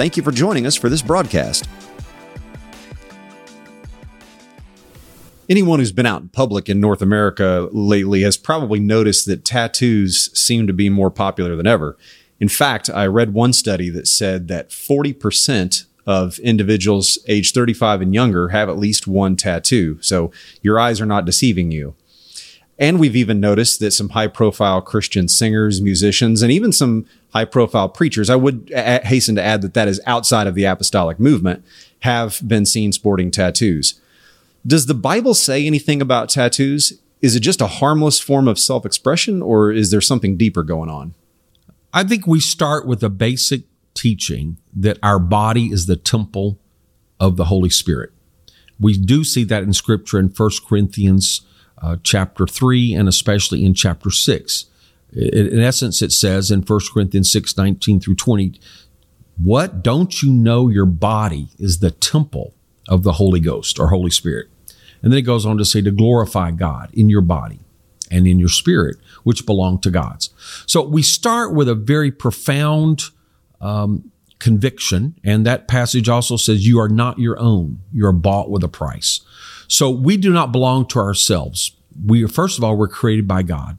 Thank you for joining us for this broadcast. Anyone who's been out in public in North America lately has probably noticed that tattoos seem to be more popular than ever. In fact, I read one study that said that 40% of individuals age 35 and younger have at least one tattoo. So your eyes are not deceiving you. And we've even noticed that some high profile Christian singers, musicians, and even some high profile preachers, I would a- hasten to add that that is outside of the apostolic movement, have been seen sporting tattoos. Does the Bible say anything about tattoos? Is it just a harmless form of self expression, or is there something deeper going on? I think we start with a basic teaching that our body is the temple of the Holy Spirit. We do see that in scripture in 1 Corinthians uh, chapter 3 and especially in chapter 6. In essence, it says in 1 Corinthians 6 19 through 20, What don't you know your body is the temple of the Holy Ghost or Holy Spirit? And then it goes on to say to glorify God in your body and in your spirit, which belong to God's. So we start with a very profound um, conviction, and that passage also says, You are not your own, you are bought with a price. So we do not belong to ourselves. We, first of all, we're created by God.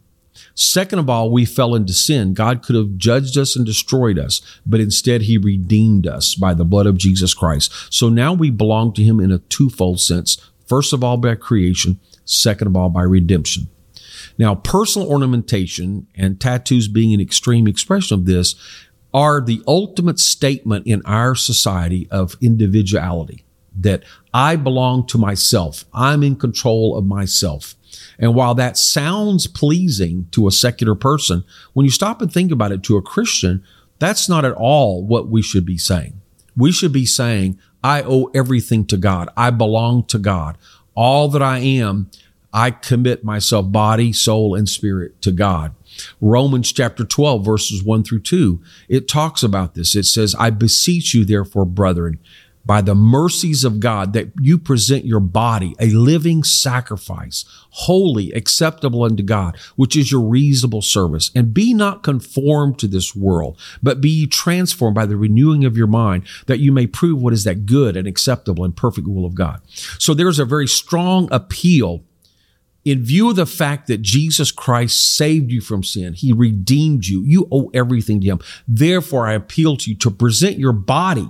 Second of all, we fell into sin. God could have judged us and destroyed us, but instead he redeemed us by the blood of Jesus Christ. So now we belong to him in a twofold sense. First of all, by creation. Second of all, by redemption. Now, personal ornamentation and tattoos being an extreme expression of this are the ultimate statement in our society of individuality that I belong to myself. I'm in control of myself. And while that sounds pleasing to a secular person, when you stop and think about it to a Christian, that's not at all what we should be saying. We should be saying, I owe everything to God. I belong to God. All that I am, I commit myself, body, soul, and spirit to God. Romans chapter 12, verses 1 through 2, it talks about this. It says, I beseech you, therefore, brethren, by the mercies of God, that you present your body a living sacrifice, holy, acceptable unto God, which is your reasonable service. And be not conformed to this world, but be transformed by the renewing of your mind, that you may prove what is that good and acceptable and perfect will of God. So there's a very strong appeal in view of the fact that Jesus Christ saved you from sin, he redeemed you, you owe everything to him. Therefore, I appeal to you to present your body,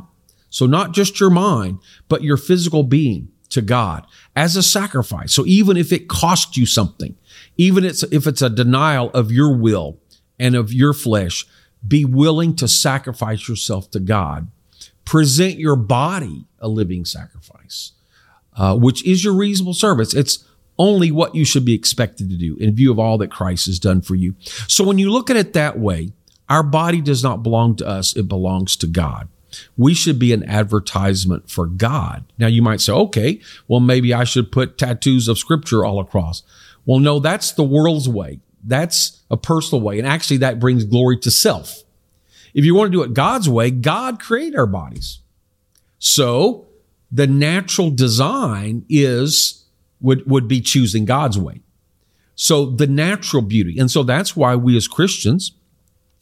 so not just your mind, but your physical being to God as a sacrifice. So even if it costs you something, even if it's a denial of your will and of your flesh, be willing to sacrifice yourself to God. Present your body a living sacrifice, uh, which is your reasonable service. It's only what you should be expected to do in view of all that Christ has done for you. So when you look at it that way, our body does not belong to us, it belongs to God. We should be an advertisement for God. Now you might say, okay, well, maybe I should put tattoos of scripture all across. Well, no, that's the world's way. That's a personal way. And actually that brings glory to self. If you want to do it God's way, God created our bodies. So the natural design is would, would be choosing God's way. So the natural beauty. And so that's why we as Christians,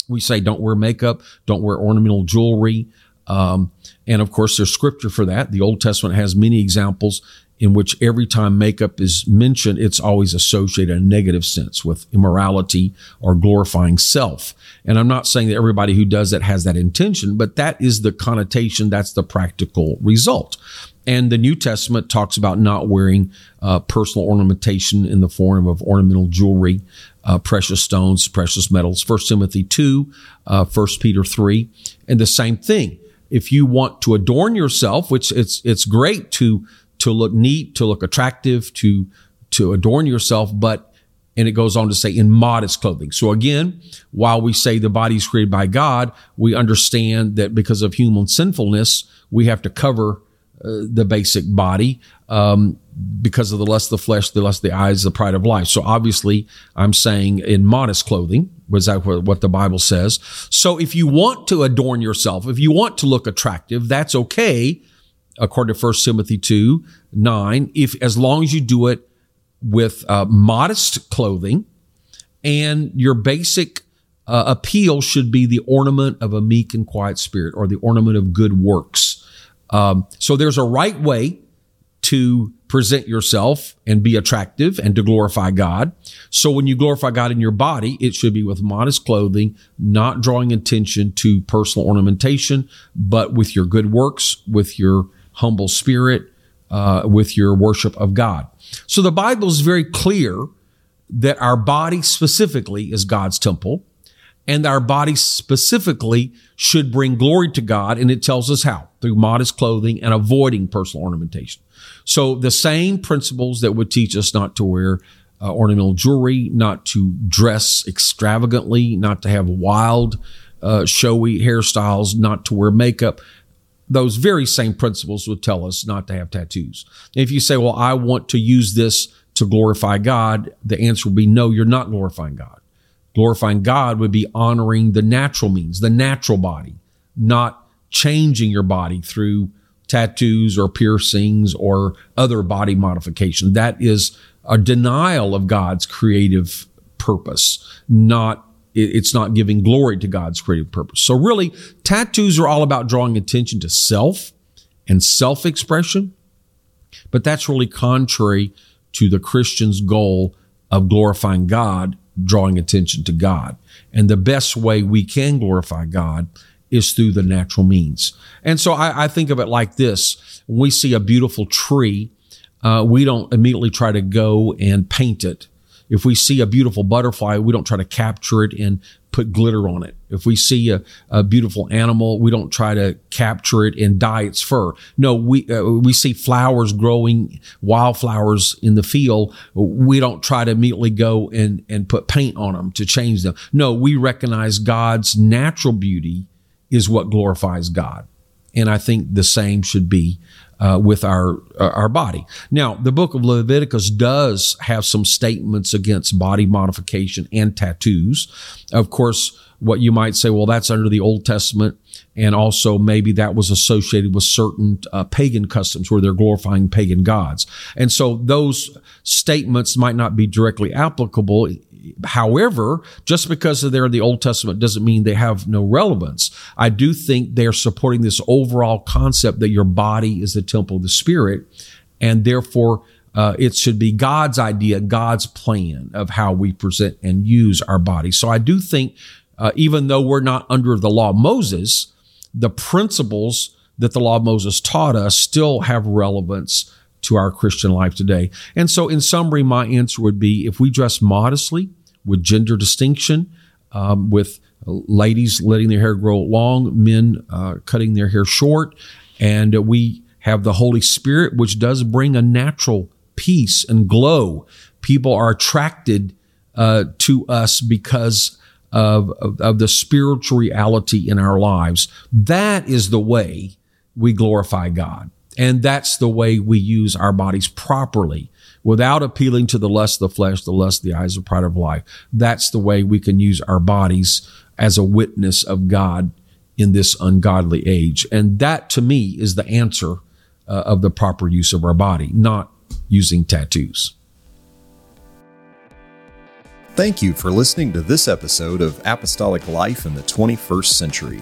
we say don't wear makeup, don't wear ornamental jewelry. Um, and of course, there's scripture for that. The Old Testament has many examples in which every time makeup is mentioned, it's always associated in a negative sense with immorality or glorifying self. And I'm not saying that everybody who does that has that intention, but that is the connotation. That's the practical result. And the New Testament talks about not wearing uh, personal ornamentation in the form of ornamental jewelry, uh, precious stones, precious metals. First Timothy 2, uh, 1 Peter 3. And the same thing. If you want to adorn yourself, which it's, it's great to, to look neat, to look attractive, to, to adorn yourself, but And it goes on to say in modest clothing. So again, while we say the body is created by God, we understand that because of human sinfulness, we have to cover uh, the basic body um, because of the lust of the flesh, the lust of the eyes, the pride of life. So obviously, I'm saying in modest clothing was that what the Bible says. So if you want to adorn yourself, if you want to look attractive, that's okay, according to 1 Timothy 2 9, if as long as you do it with uh, modest clothing and your basic uh, appeal should be the ornament of a meek and quiet spirit or the ornament of good works. Um, so there's a right way to present yourself and be attractive and to glorify God. So when you glorify God in your body, it should be with modest clothing, not drawing attention to personal ornamentation, but with your good works, with your humble spirit, uh, with your worship of God. So the Bible is very clear that our body specifically is God's temple and our body specifically should bring glory to God. And it tells us how through modest clothing and avoiding personal ornamentation. So the same principles that would teach us not to wear uh, ornamental jewelry, not to dress extravagantly, not to have wild, uh, showy hairstyles, not to wear makeup those very same principles would tell us not to have tattoos. If you say, well, I want to use this to glorify God, the answer would be no, you're not glorifying God. Glorifying God would be honoring the natural means, the natural body, not changing your body through tattoos or piercings or other body modification. That is a denial of God's creative purpose, not it's not giving glory to God's creative purpose. So really, tattoos are all about drawing attention to self and self expression, but that's really contrary to the Christian's goal of glorifying God, drawing attention to God. And the best way we can glorify God is through the natural means. And so I, I think of it like this. When we see a beautiful tree, uh, we don't immediately try to go and paint it if we see a beautiful butterfly, we don't try to capture it and put glitter on it. If we see a, a beautiful animal, we don't try to capture it and dye its fur. No, we uh, we see flowers growing, wildflowers in the field. We don't try to immediately go and and put paint on them to change them. No, we recognize God's natural beauty is what glorifies God. And I think the same should be uh, with our uh, our body. Now, the book of Leviticus does have some statements against body modification and tattoos. Of course, what you might say, well, that's under the Old Testament, and also maybe that was associated with certain uh, pagan customs where they're glorifying pagan gods, and so those statements might not be directly applicable However, just because they're in the Old Testament doesn't mean they have no relevance. I do think they're supporting this overall concept that your body is the temple of the Spirit, and therefore uh, it should be God's idea, God's plan of how we present and use our body. So I do think, uh, even though we're not under the law of Moses, the principles that the law of Moses taught us still have relevance to our Christian life today. And so, in summary, my answer would be if we dress modestly with gender distinction, um, with ladies letting their hair grow long, men uh, cutting their hair short, and we have the Holy Spirit, which does bring a natural peace and glow. People are attracted uh, to us because of, of, of the spiritual reality in our lives. That is the way we glorify God. And that's the way we use our bodies properly without appealing to the lust of the flesh, the lust of the eyes, the pride of life. That's the way we can use our bodies as a witness of God in this ungodly age. And that to me is the answer uh, of the proper use of our body, not using tattoos. Thank you for listening to this episode of Apostolic Life in the 21st Century.